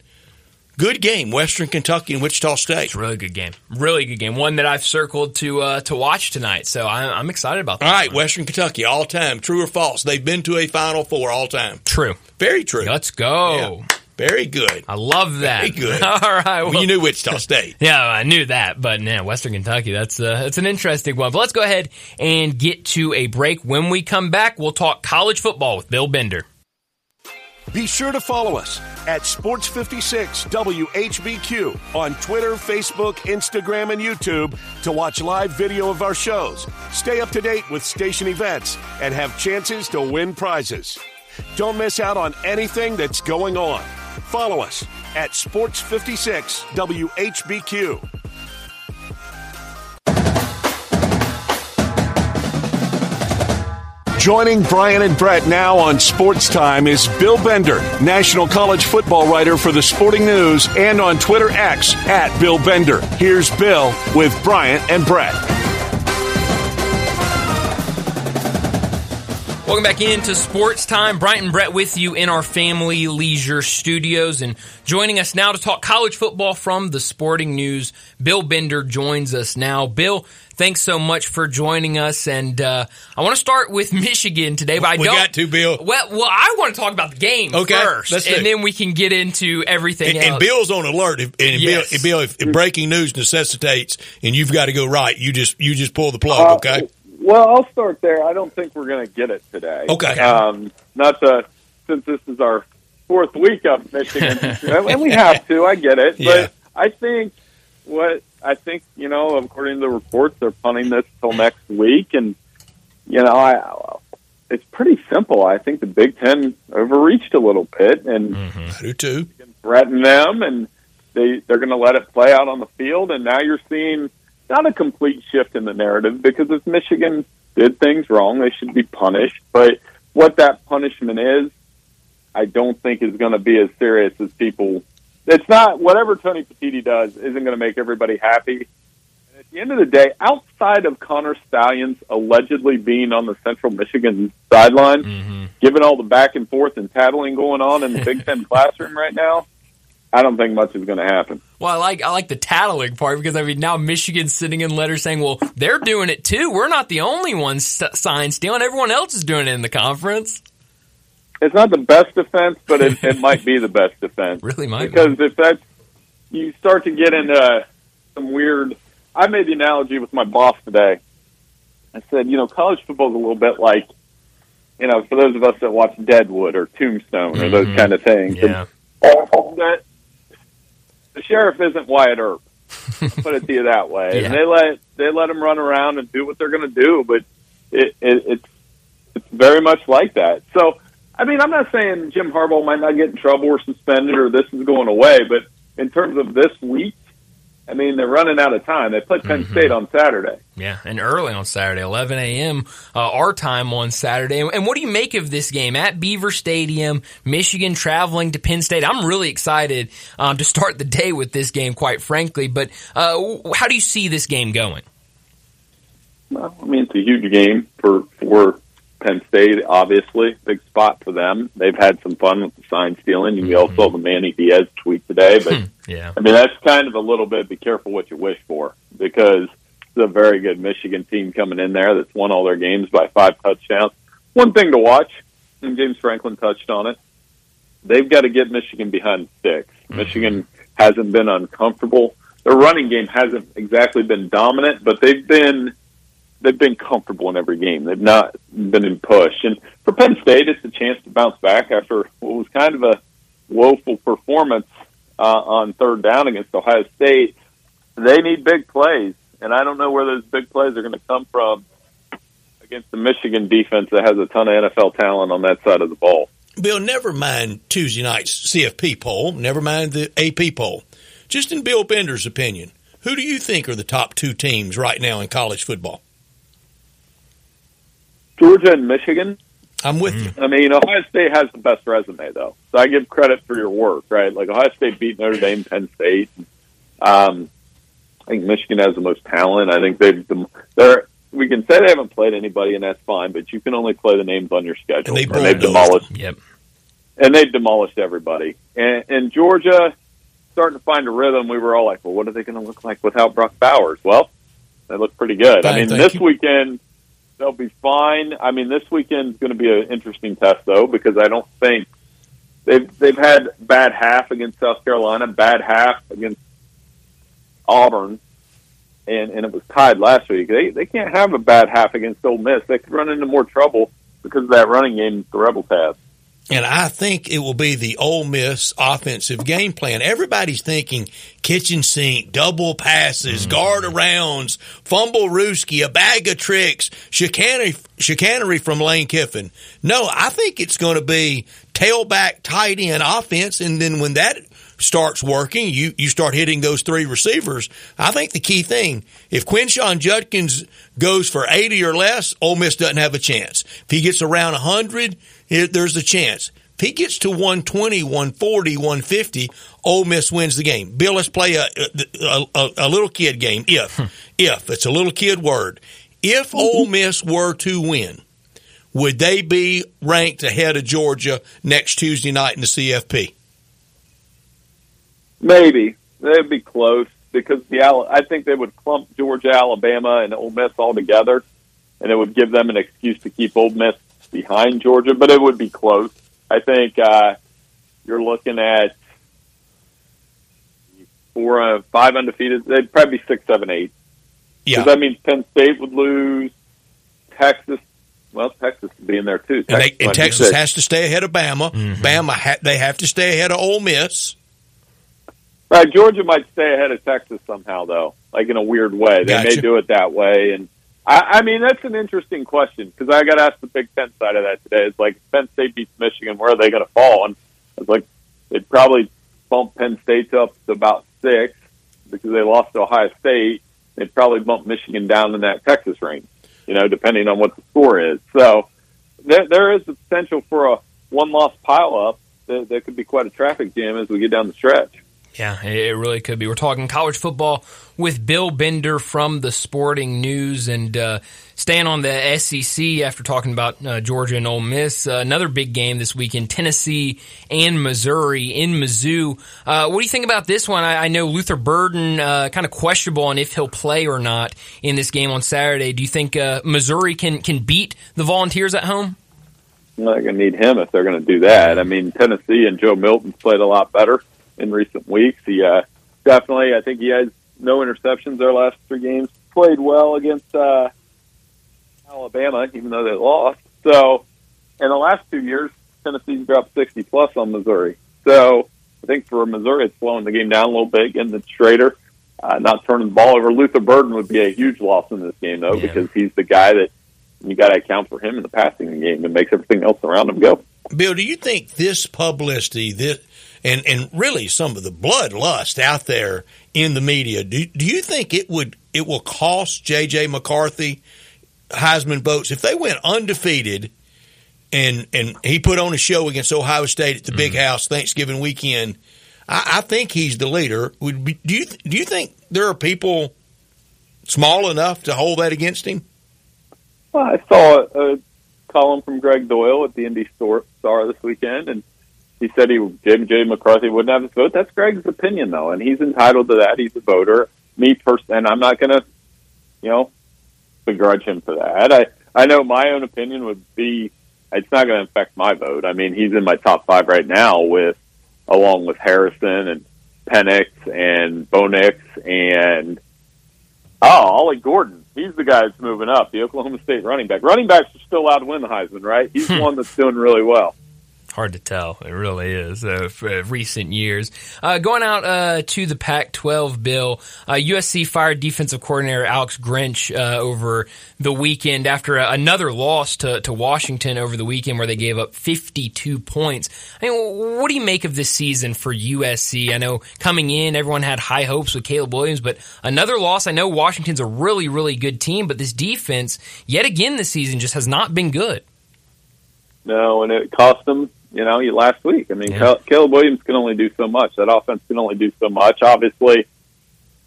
Speaker 4: Good game, Western Kentucky and Wichita State.
Speaker 2: It's a really good game. Really good game. One that I've circled to uh, to watch tonight. So I'm, I'm excited about that.
Speaker 4: All right,
Speaker 2: one.
Speaker 4: Western Kentucky, all time, true or false? They've been to a Final Four all time.
Speaker 2: True.
Speaker 4: Very true.
Speaker 2: Let's go.
Speaker 4: Yeah. Very good.
Speaker 2: I love that.
Speaker 4: Very good.
Speaker 2: All right.
Speaker 4: Well,
Speaker 2: well-
Speaker 4: you knew Wichita State.
Speaker 2: Yeah, I knew that, but yeah, Western Kentucky, that's uh, that's an interesting one. But let's go ahead and get to a break. When we come back, we'll talk college football with Bill Bender.
Speaker 1: Be sure to follow us at Sports56 WHBQ on Twitter, Facebook, Instagram, and YouTube to watch live video of our shows, stay up to date with station events, and have chances to win prizes. Don't miss out on anything that's going on. Follow us at Sports56 WHBQ. Joining Brian and Brett now on Sports Time is Bill Bender, national college football writer for the Sporting News and on Twitter X at Bill Bender. Here's Bill with Brian and Brett.
Speaker 2: Welcome back into Sports Time. Brighton Brett with you in our family leisure studios and joining us now to talk college football from the Sporting News. Bill Bender joins us now. Bill, thanks so much for joining us. And uh, I want to start with Michigan today, but I
Speaker 4: We
Speaker 2: don't.
Speaker 4: got to, Bill.
Speaker 2: Well, well, I want to talk about the game
Speaker 4: Okay,
Speaker 2: first, and then we can get into everything
Speaker 4: And,
Speaker 2: else.
Speaker 4: and Bill's on alert. If, and
Speaker 2: Yes.
Speaker 4: Bill, Bill, if, if breaking news necessitates and you've got to go right, you just you just pull the plug.
Speaker 5: Uh,
Speaker 4: okay.
Speaker 5: Well, I'll start there. I don't think we're going to get it today.
Speaker 4: Okay.
Speaker 5: Um, not to, since this is our fourth week of Michigan, and we have to. I get it,
Speaker 4: Yeah.
Speaker 5: but I think what I think you know, according to the reports, they're punting this till next week, and you know, I it's pretty simple. I think the Big Ten overreached a little bit, and
Speaker 4: I do too.
Speaker 5: threaten them, and they they're going to let it play out on the field. And now you're seeing not a complete shift in the narrative because if Michigan did things wrong, they should be punished. But what that punishment is, I don't think is going to be as serious as people. It's not whatever Tony Petitti does isn't going to make everybody happy. And at the end of the day, outside of Connor Stalions allegedly being on the Central Michigan sideline, mm-hmm. given all the back and forth and tattling going on in the Big Ten classroom right now, I don't think much is going to happen.
Speaker 2: Well, I like I like the tattling part because I mean now Michigan's sitting in letters saying, "Well, they're doing it too. We're not the only ones sign stealing. Everyone else is doing it in the conference."
Speaker 5: It's not the best defense, but it, it might be the best defense.
Speaker 2: Really might be.
Speaker 5: because if that's you start to get into some weird. I made the analogy with my boss today. I said, you know, college football is a little bit like, you know, for those of us that watch Deadwood or Tombstone or those
Speaker 2: Mhm.
Speaker 5: kind of things.
Speaker 2: Yeah,
Speaker 5: And that the sheriff isn't Wyatt Earp. put it to you that way.
Speaker 2: Yeah.
Speaker 5: And they let they let them run around and do what they're going to do, but it, it, it's it's very much like that. So, I mean, I'm not saying Jim Harbaugh might not get in trouble or suspended or this is going away, but in terms of this week, I mean, they're running out of time. They play Penn State on Saturday.
Speaker 2: yeah, and early on Saturday, 11 a.m. Uh, our time on Saturday. And, and what do you make of this game at Beaver Stadium? Michigan traveling to Penn State. I'm really excited um, to start the day with this game, quite frankly. But uh, how do you see this game going?
Speaker 5: Well, I mean, it's a huge game for for Penn State. Obviously, big spot for them. They've had some fun with the sign stealing. You mm-hmm. also saw the Manny Diaz tweet today, but
Speaker 2: Yeah,
Speaker 5: I mean, that's kind of a little bit. Be careful what you wish for because it's a very good Michigan team coming in there that's won all their games by five touchdowns. One thing to watch, and James Franklin touched on it. They've got to get Michigan behind the sticks. Mm-hmm. Michigan hasn't been uncomfortable. Their running game hasn't exactly been dominant, but they've been they've been comfortable in every game. They've not been in push. And for Penn State, it's a chance to bounce back after what was kind of a woeful performance uh, on third down against Ohio State. They need big plays, and I don't know where those big plays are going to come from against the Michigan defense that has a ton of NFL talent on that side of the ball.
Speaker 4: Bill, never mind Tuesday night's CFP poll, never mind the AP poll. Just in Bill Bender's opinion, who do you think are the top two teams right now in college football?
Speaker 5: Georgia and Michigan.
Speaker 4: I'm with you.
Speaker 5: I mean, Ohio State has the best resume, though. So I give credit for your work, right? Like Ohio State beat Notre Dame, Penn State. Um, I think Michigan has the most talent. I think they've they're we can say they haven't played anybody, and that's fine. But you can only play the names on your schedule,
Speaker 4: And they
Speaker 5: and they've demolished
Speaker 2: Yep.
Speaker 5: and they've demolished everybody. And, and Georgia starting to find a rhythm. We were all like, well, what are they going to look like without Brock Bowers? Well, they look pretty good.
Speaker 4: Fine,
Speaker 5: I mean, this
Speaker 4: you.
Speaker 5: weekend they'll be fine. I mean, this weekend's going to be an interesting test though because I don't think they've they've had bad half against South Carolina, bad half against Auburn. And, and it was tied last week. They they can't have a bad half against Ole Miss. They could run into more trouble because of that running game the Rebels have.
Speaker 4: And I think it will be the Ole Miss offensive game plan. Everybody's thinking kitchen sink, double passes, mm. guard arounds, fumble rooski, a bag of tricks, chicanery, chicanery from Lane Kiffin. No, I think it's going to be tailback tight end offense. And then when that starts working, you, you start hitting those three receivers. I think the key thing, if Quinshon Judkins goes for 80 or less, Ole Miss doesn't have a chance. If he gets around 100, it, there's a chance. If he gets to 120, 140, 150, Ole Miss wins the game. Bill, let's play a, a, a, a little kid game. If, hmm. if, it's a little kid word. If Ole Miss were to win, would they be ranked ahead of Georgia next Tuesday night in the CFP?
Speaker 5: Maybe they'd be close because the I think they would clump Georgia, Alabama, and Ole Miss all together, and it would give them an excuse to keep Ole Miss behind Georgia. But it would be close. I think uh, you're looking at four, uh, five undefeated. They'd probably be six, seven, eight.
Speaker 4: Yeah.
Speaker 5: Because that means Penn State would lose. Texas, well, Texas would be in there too.
Speaker 4: And, they, and Texas has to stay ahead of Bama. Bama, ha- they have to stay ahead of Ole Miss.
Speaker 5: Right, Georgia might stay ahead of Texas somehow, though, like in a weird way. They
Speaker 4: Gotcha.
Speaker 5: may do it that way, and I, I mean that's an interesting question because I got asked the Big Ten side of that today. It's like Penn State beats Michigan, where are they going to fall? And it's like they'd probably bump Penn State up to about six because they lost to Ohio State. They'd probably bump Michigan down in that Texas range, you know, depending on what the score is. So there, there is the potential for a one-loss pileup that, that could be quite a traffic jam as we get down the stretch.
Speaker 2: Yeah, it really could be. We're talking college football with Bill Bender from the Sporting News and uh, staying on the SEC after talking about uh, Georgia and Ole Miss. Uh, another big game this weekend, Tennessee and Missouri in Mizzou. Uh, what do you think about this one? I, I know Luther Burden uh, kind of questionable on if he'll play or not in this game on Saturday. Do you think uh, Missouri can can beat the Volunteers at home?
Speaker 5: They're going to need him if they're going to do that. I mean, Tennessee and Joe Milton's played a lot better in recent weeks. He uh, definitely, I think he has no interceptions their last three games. Played well against uh, Alabama, even though they lost. So, in the last two years, Tennessee's dropped 60 plus on Missouri. So, I think for Missouri, it's slowing the game down a little bit, getting the straighter, uh, not turning the ball over. Luther Burden would be a huge loss in this game, though,
Speaker 2: Yeah.
Speaker 5: because he's the guy that you got to account for him in the passing game and makes everything else around him go.
Speaker 4: Bill, do you think this publicity, this and and really some of the bloodlust out there in the media, do do you think it would it will cost JJ McCarthy Heisman votes if they went undefeated and and he put on a show against Ohio State at the Big mm-hmm. House Thanksgiving weekend? I, I think he's the leader. Would be, do you do you think there are people small enough to hold that against him?
Speaker 5: Well, I saw a, a column from Gregg Doyel at the Indy Star, Star this weekend, and he said he Jim J. McCarthy wouldn't have his vote. That's Greg's opinion, though, and he's entitled to that. He's a voter. Me personally, and I'm not going to, you know, begrudge him for that. I I know my own opinion would be it's not going to affect my vote. I mean, he's in my top five right now with along with Harrison and Penix and Bo Nix and oh Ollie Gordon. He's the guy that's moving up, the Oklahoma State running back. Running backs are still allowed to win the Heisman, right? He's the one that's doing really well.
Speaker 2: Hard to tell. It really is uh, for recent years. Uh, going out uh, to the Pac-12, Bill, uh, USC fired defensive coordinator Alex Grinch uh, over the weekend after a, another loss to, to Washington over the weekend, where they gave up 52 points. I mean, what do you make of this season for USC? I know coming in, everyone had high hopes with Caleb Williams, but another loss. I know Washington's a really, really good team, but this defense, yet again this season, just has not been good.
Speaker 5: No, and it cost them you know, last week. I mean, yeah. Caleb Williams can only do so much. That offense can only do so much. Obviously,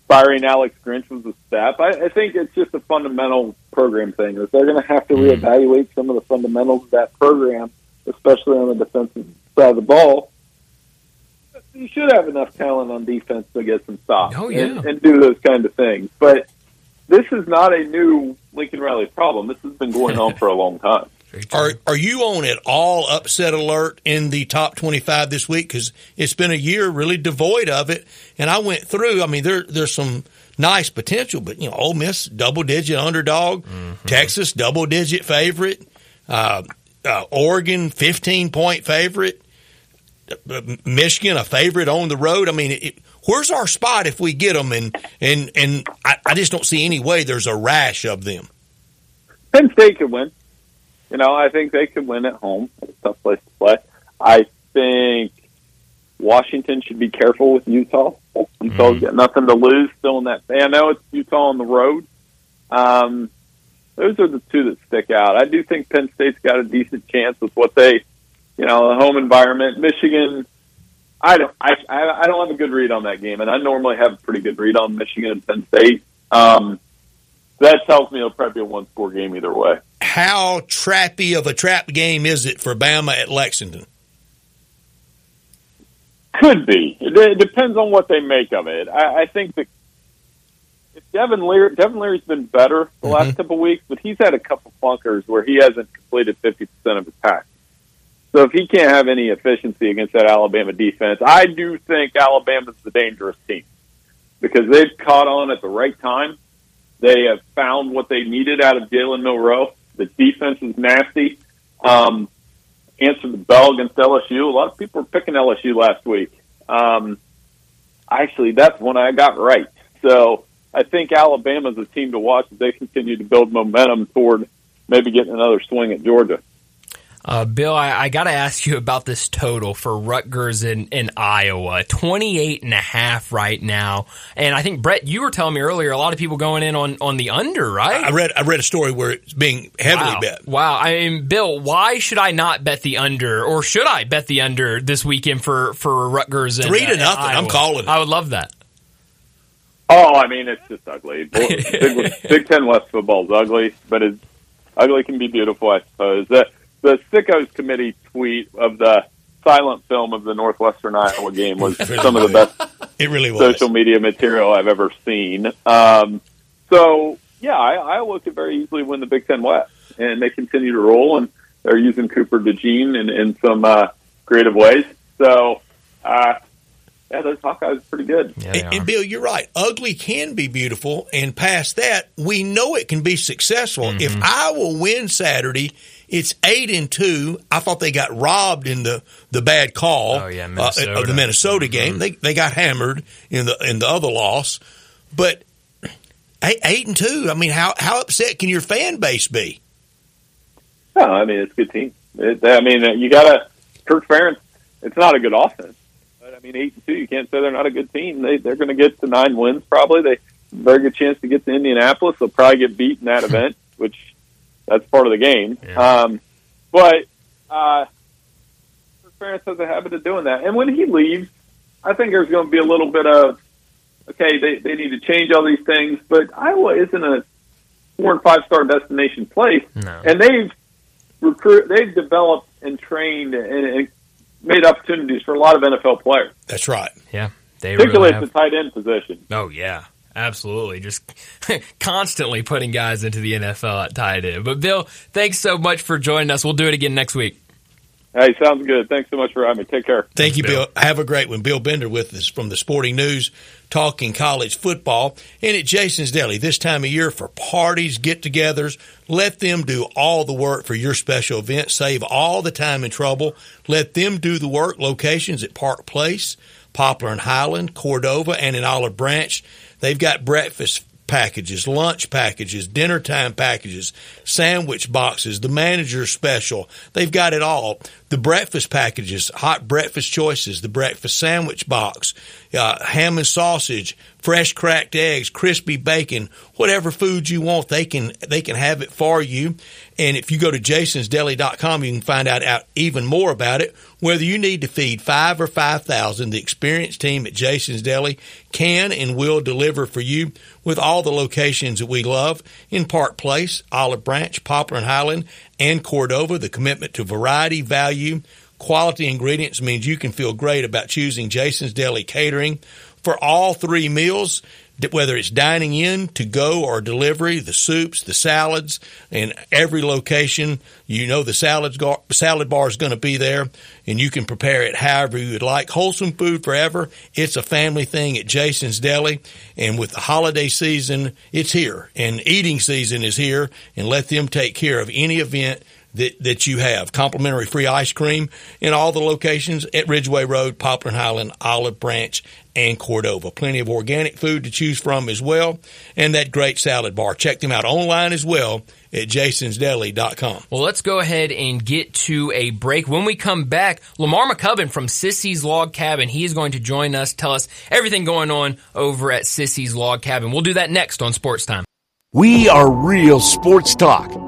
Speaker 5: firing Alex Grinch was a step. I, I think it's just a fundamental program thing. That they're going to have to mm. reevaluate some of the fundamentals of that program, especially on the defensive side of the ball. You should have enough talent on defense to get some stops
Speaker 2: oh, yeah.
Speaker 5: and, and do those kind of things. But this is not a new Lincoln Riley problem. This has been going on for a long time.
Speaker 4: Are are you on at all upset alert in the top twenty five this week? Because it's been a year really devoid of it, and I went through. I mean, there there's some nice potential, but you know, Ole Miss double digit underdog, mm-hmm. Texas double digit favorite, uh, uh, Oregon fifteen point favorite, uh, Michigan a favorite on the road. I mean, it, where's our spot if we get them? And and and I, I just don't see any way there's a rash of them.
Speaker 5: Penn State could win. You know, I think they could win at home. It's a tough place to play. I think Washington should be careful with Utah. Utah's mm-hmm. got nothing to lose still in that. I know it's Utah on the road. Um, those are the two that stick out. I do think Penn State's got a decent chance with what they, you know, the home environment. Michigan, I don't, I, I don't have a good read on that game, and I normally have a pretty good read on Michigan and Penn State. Um, that tells me it'll probably be a one score game either way.
Speaker 4: How trappy of a trap game is it for Bama at Lexington?
Speaker 5: Could be. It, depends on what they make of it. I, I think that if Devin Leary, Devin Leary's been better the mm-hmm. last couple of weeks, but he's had a couple flunkers where he hasn't completed fifty percent of his passes. So if he can't have any efficiency against that Alabama defense, I do think Alabama's the dangerous team because they've caught on at the right time they have found what they needed out of Jalen Milroe. The defense is nasty. Um, answered the bell against LSU. A lot of people were picking LSU last week. Um, actually, that's one I got right. So I think Alabama's a team to watch as they continue to build momentum toward maybe getting another swing at Georgia.
Speaker 2: Uh, Bill, I, I got to ask you about this total for Rutgers in, in Iowa. 28 and a half right now. And I think, Brett, you were telling me earlier, a lot of people going in on, on the under, right?
Speaker 4: I read, I read a story where it's being heavily
Speaker 2: wow.
Speaker 4: bet.
Speaker 2: Wow. I mean, Bill, why should I not bet the under or should I bet the under this weekend for, for Rutgers?
Speaker 4: Three to uh, nothing. I'm calling it.
Speaker 2: I would love that.
Speaker 5: Oh, I mean, it's just ugly. Big, Big Ten West football is ugly, but it's ugly can be beautiful, I suppose. That the Sickos Committee tweet of the silent film of the Northwestern Iowa game was some of the best
Speaker 4: it really was.
Speaker 5: social media material I've ever seen. Um, so, yeah, I, Iowa could very easily win the Big Ten West, and they continue to roll, and they're using Cooper DeJean in, in some uh, creative ways. So, uh, yeah, those Hawkeyes are pretty good.
Speaker 4: Yeah, and, and, Bill, you're right. Ugly can be beautiful, and past that, we know it can be successful. Mm-hmm. If Iowa wins Saturday, it's eight and two. I thought they got robbed in the, the bad call
Speaker 2: oh, yeah, uh,
Speaker 4: of the Minnesota mm-hmm. game. They they got hammered in the in the other loss, but eight, eight and two. I mean, how how upset can your fan base be?
Speaker 5: No, I mean it's a good team. It, I mean, you got to Kirk Ferentz. It's not a good offense but I mean, eight and two, you can't say they're not a good team. They they're going to get to nine wins probably. They very good chance to get to Indianapolis. They'll probably get beat in that event, which that's part of the game. Yeah. Um, but uh, Ferentz has a habit of doing that, and when he leaves, I think there's going to be a little bit of okay, they they need to change all these things, but Iowa isn't a four and five star destination place,
Speaker 2: no.
Speaker 5: and they've recruit they've developed and trained and, and made opportunities for a lot of NFL players.
Speaker 4: That's right.
Speaker 2: Yeah,
Speaker 5: they particularly really at the tight end position.
Speaker 2: Oh yeah, absolutely. Just constantly putting guys into the NFL at tight end. But Bill, thanks so much for joining us. We'll do it again next week.
Speaker 5: Hey, sounds good. Thanks so much for having me. Take care.
Speaker 4: Thank you, Bill. Have a great one. Bill Bender with us from the Sporting News, talking college football. And at Jason's Deli, this time of year for parties, get togethers, let them do all the work for your special event. Save all the time and trouble. Let them do the work. Locations at Park Place, Poplar and Highland, Cordova, and in Olive Branch. They've got breakfast packages, lunch packages, dinner time packages, sandwich boxes, the manager's special. They've got it all. The breakfast packages, hot breakfast choices, the breakfast sandwich box, uh, ham and sausage, fresh cracked eggs, crispy bacon, whatever food you want, they can they can have it for you. And if you go to jasonsdeli.com, you can find out, out even more about it. Whether you need to feed five or five thousand, the experienced team at Jason's Deli can and will deliver for you with all the locations that we love in Park Place, Olive Branch, Poplar and Highland, and Cordova. The commitment to variety, value, quality ingredients means you can feel great about choosing Jason's Deli Catering for all three meals whether it's dining in, to go, or delivery, the soups, the salads, in every location, you know the salads gar- salad bar is going to be there, and you can prepare it however you would like. Wholesome food forever. It's a family thing at Jason's Deli, and with the holiday season, it's here, and eating season is here, and let them take care of any event that, that you have. Complimentary free ice cream in all the locations at Ridgeway Road, Poplar Highland, Olive Branch, and Cordova. Plenty of organic food to choose from as well, and that great salad bar. Check them out online as well at jasonsdeli.com.
Speaker 2: Well, let's go ahead and get to a break. When we come back, Lamar McCubbin from Sissy's Log Cabin, he is going to join us, tell us everything going on over at Sissy's Log Cabin. We'll do that next on Sports Time.
Speaker 1: We are real sports talk.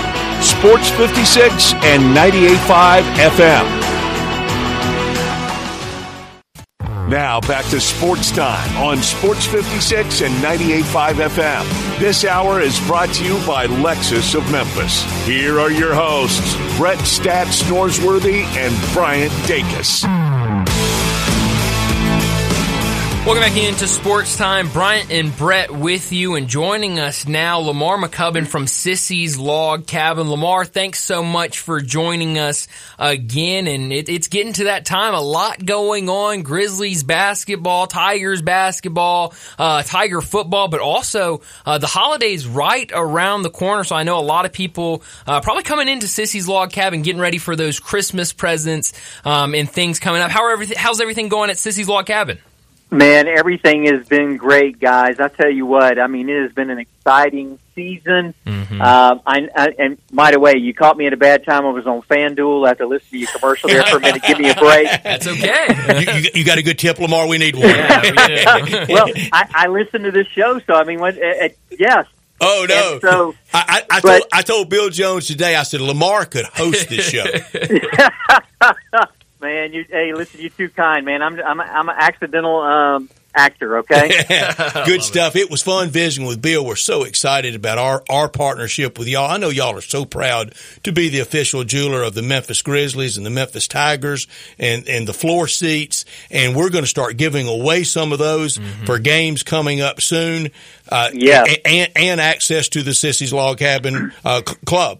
Speaker 1: Sports 56 and 98.5 FM. Now back to sports time on Sports 56 and 98.5 FM. This hour is brought to you by Lexus of Memphis. Here are your hosts, Brett Stats Norsworthy and Bryant Dacus.
Speaker 2: Welcome back into Sports Time. Bryant and Brett with you and joining us now, Lamar McCubbin from Sissy's Log Cabin. Lamar, thanks so much for joining us again. And it, it's getting to that time. A lot going on. Grizzlies basketball, Tigers basketball, uh, Tiger football, but also uh, the holidays right around the corner. So I know a lot of people uh, probably coming into Sissy's Log Cabin, getting ready for those Christmas presents um, and things coming up. How are everything, how's everything going at Sissy's Log Cabin?
Speaker 6: Man, everything has been great, guys. I tell you what, I mean, it has been an exciting season.
Speaker 2: Mm-hmm.
Speaker 6: Um, I, I, and by the way, you caught me at a bad time. I was on FanDuel after listening to your commercial there for a minute. Give me a break.
Speaker 2: That's okay.
Speaker 4: you, you, you got a good tip, Lamar? We need one.
Speaker 6: well, I, I listen to this show, so I mean, what, uh, uh, yes.
Speaker 4: Oh no!
Speaker 6: And so
Speaker 4: I, I, I
Speaker 6: but-
Speaker 4: told I told Bill Jones today. I said Lamar could host this show.
Speaker 6: man, you hey, listen, you're too kind, man. I'm I'm I'm an accidental um, actor, okay?
Speaker 4: Good stuff. It. was fun visiting with Bill. We're so excited about our, our partnership with y'all. I know y'all are so proud to be the official jeweler of the Memphis Grizzlies and the Memphis Tigers and, and the floor seats. And we're going to start giving away some of those for games coming up soon. Uh,
Speaker 6: Yes.
Speaker 4: a- And, and access to the Sissy's Log Cabin uh, c- Club.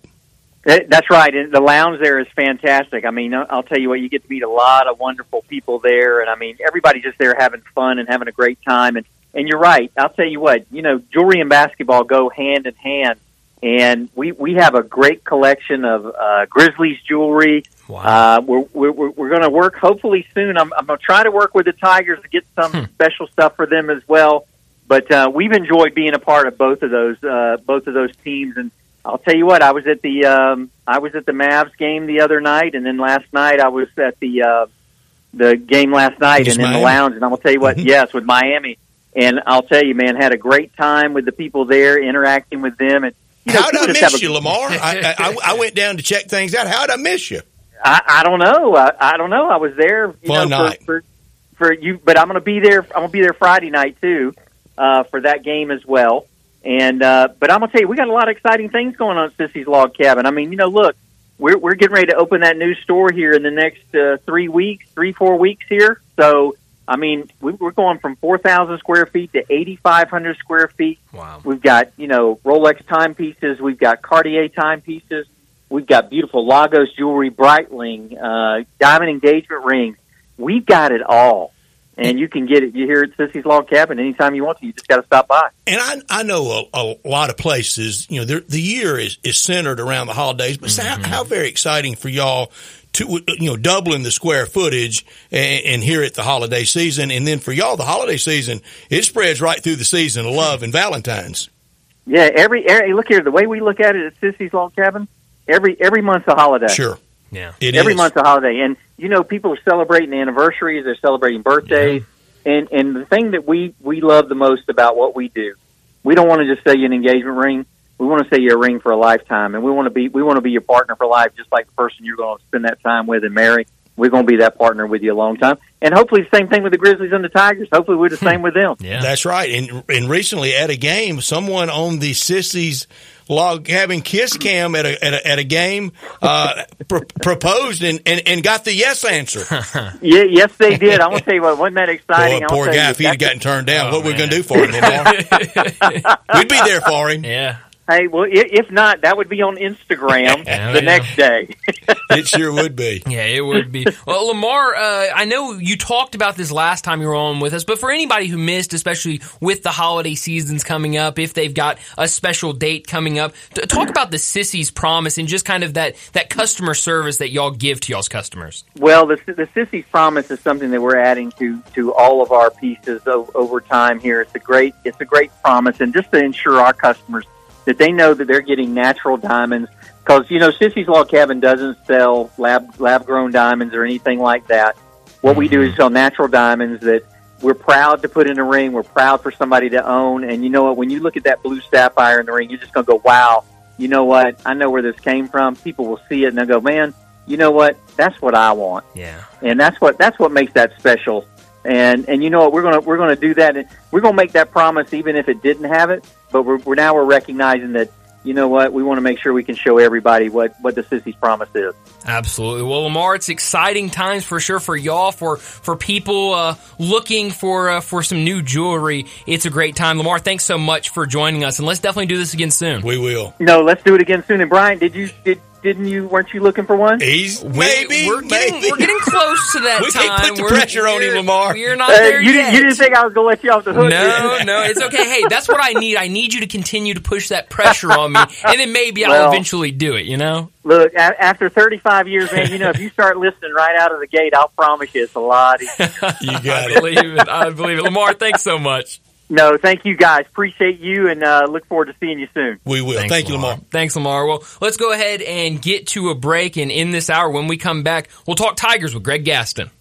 Speaker 6: That- That's right. The lounge there is fantastic. I mean, I'll tell you what, you get to meet a lot of wonderful people there, and I mean, everybody's just there having fun and having a great time. And and you're right. I'll tell you what, you know, jewelry and basketball go hand in hand, and we we have a great collection of uh, Grizzlies jewelry.
Speaker 2: Wow.
Speaker 6: Uh, we're we're, we're going to work hopefully soon. I'm, I'm going to try to work with the Tigers to get some special stuff for them as well. But uh, we've enjoyed being a part of both of those uh, both of those teams, and I'll tell you what, I was at the um, I was at the Mavs game the other night, and then last night I was at the uh, the game last night, and in the lounge. And I'm gonna tell you what,
Speaker 4: Mhm.
Speaker 6: yes, with Miami, and I'll tell you, man, had a great time with the people there, interacting with them, and you know,
Speaker 4: How did I miss
Speaker 6: a-
Speaker 4: you, Lamar? I, I, I went down to check things out. How did I miss you?
Speaker 6: I, I don't know. I, I don't know. I was there. You
Speaker 4: Fun
Speaker 6: know,
Speaker 4: night.
Speaker 6: For, for for you, but I'm going to be there. I'm going to be there Friday night too uh, for that game as well. And uh, but I'm going to tell you, we got a lot of exciting things going on at Sissy's Log Cabin. I mean, you know, look, we're we're getting ready to open that new store here in the next uh, three weeks, three four weeks here. So. I mean, we- we're going from 4,000 square feet to 8,500 square feet.
Speaker 2: Wow.
Speaker 6: We've got, you know, Rolex timepieces. We've got Cartier timepieces. We've got beautiful Lagos jewelry, Breitling, uh, diamond engagement rings. We've got it all. And you can get it. You hear at Sissy's Log Cabin anytime you want to. You just got to stop by.
Speaker 4: And I, I know a, a lot of places, you know, the the year is, is centered around the holidays, but so how, mm-hmm. how very exciting for y'all to, you know, doubling the square footage and, and here at the holiday season. And then for y'all, the holiday season, it spreads right through the season of love and Valentine's.
Speaker 6: Yeah, every, every look here. The way we look at it at Sissy's Log Cabin, every every month's a holiday.
Speaker 4: Sure.
Speaker 2: Yeah.
Speaker 4: It
Speaker 6: every
Speaker 4: is.
Speaker 6: month's a holiday, and you know people are celebrating anniversaries, they're celebrating birthdays, and and the thing that we we love the most about what we do, we don't want to just sell you an engagement ring. We want to sell you a ring for a lifetime, and we want to be we want to be your partner for life, just like the person you're going to spend that time with and marry. We're going to be that partner with you a long time, and hopefully the same thing with the Grizzlies and the Tigers. Hopefully we're the hmm. same with them.
Speaker 2: Yeah.
Speaker 4: That's right. And and recently at a game, someone on the Sissy's log cabin kiss cam at a at a, at a game uh, pr- proposed and, and, and got the yes answer.
Speaker 6: Yeah, yes they did. I want to tell you what, wasn't that exciting?
Speaker 4: Boy, poor guy, if he'd have gotten turned down,
Speaker 2: Oh,
Speaker 4: what we going to do for him, We'd be there for him.
Speaker 2: Yeah.
Speaker 6: Hey, well, if not, that would be on Instagram
Speaker 2: Yeah,
Speaker 6: the next day.
Speaker 4: It sure would be.
Speaker 2: Yeah, it would be. Well, Lamar, uh, I know you talked about this last time you were on with us, but for anybody who missed, especially with the holiday seasons coming up, if they've got a special date coming up, talk about the Sissy's Promise and just kind of that, that customer service that y'all give to y'all's customers.
Speaker 6: Well, the the Sissy's Promise is something that we're adding to to all of our pieces o- over time. Here, it's a great it's a great promise, and just to ensure our customers that they know that they're getting natural diamonds. Because you know, Sissy's Log Cabin doesn't sell lab lab grown diamonds or anything like that. What we do mm-hmm. is sell natural diamonds that we're proud to put in a ring. We're proud for somebody to own. And you know what? When you look at that blue sapphire in the ring, you're just going to go, "Wow!" You know what? I know where this came from. People will see it and they'll go, "Man, you know what? That's what I want."
Speaker 2: Yeah.
Speaker 6: and that's what that's what makes that special. And and you know what we're gonna we're gonna do that. And we're gonna make that promise even if it didn't have it. But we're, we're now we're recognizing that you know what we want to make sure we can show everybody what what the Sissy's promise is.
Speaker 2: Absolutely. Well, Lamar, it's exciting times for sure for y'all, for for people uh, looking for uh, for some new jewelry. It's a great time. Lamar, thanks so much for joining us, and let's definitely do this again soon.
Speaker 4: We will.
Speaker 6: No, let's do it again soon. And Bryant, did you did didn't you weren't you looking for one?
Speaker 4: He's
Speaker 2: We-
Speaker 4: maybe
Speaker 2: we're getting
Speaker 4: maybe.
Speaker 2: we're getting close to that
Speaker 4: We
Speaker 2: time.
Speaker 4: can't put the
Speaker 2: We're-
Speaker 4: pressure on him, Lamar.
Speaker 2: We're not
Speaker 6: Uh,
Speaker 2: there
Speaker 6: you,
Speaker 2: yet.
Speaker 6: didn't, you didn't think I was gonna let you off the hook?
Speaker 2: no,
Speaker 6: did
Speaker 2: no, it's okay. Hey, that's what I need. I need you to continue to push that pressure on me, and then maybe I'll eventually do it. You know?
Speaker 6: Look, a- after 35 years, man, you know if you start listening right out of the gate, I'll promise you it's a lot. easier.
Speaker 4: You got
Speaker 2: I
Speaker 4: it.
Speaker 2: believe it. I believe it. Lamar, thanks so much.
Speaker 6: No, thank you guys. Appreciate you, and uh, look forward to seeing you soon.
Speaker 4: We will.
Speaker 2: Thanks,
Speaker 4: Thank you, Lamar.
Speaker 2: Thanks, Lamar. Well, let's go ahead and get to a break. And in this hour, when we come back, we'll talk Tigers with Greg Gaston.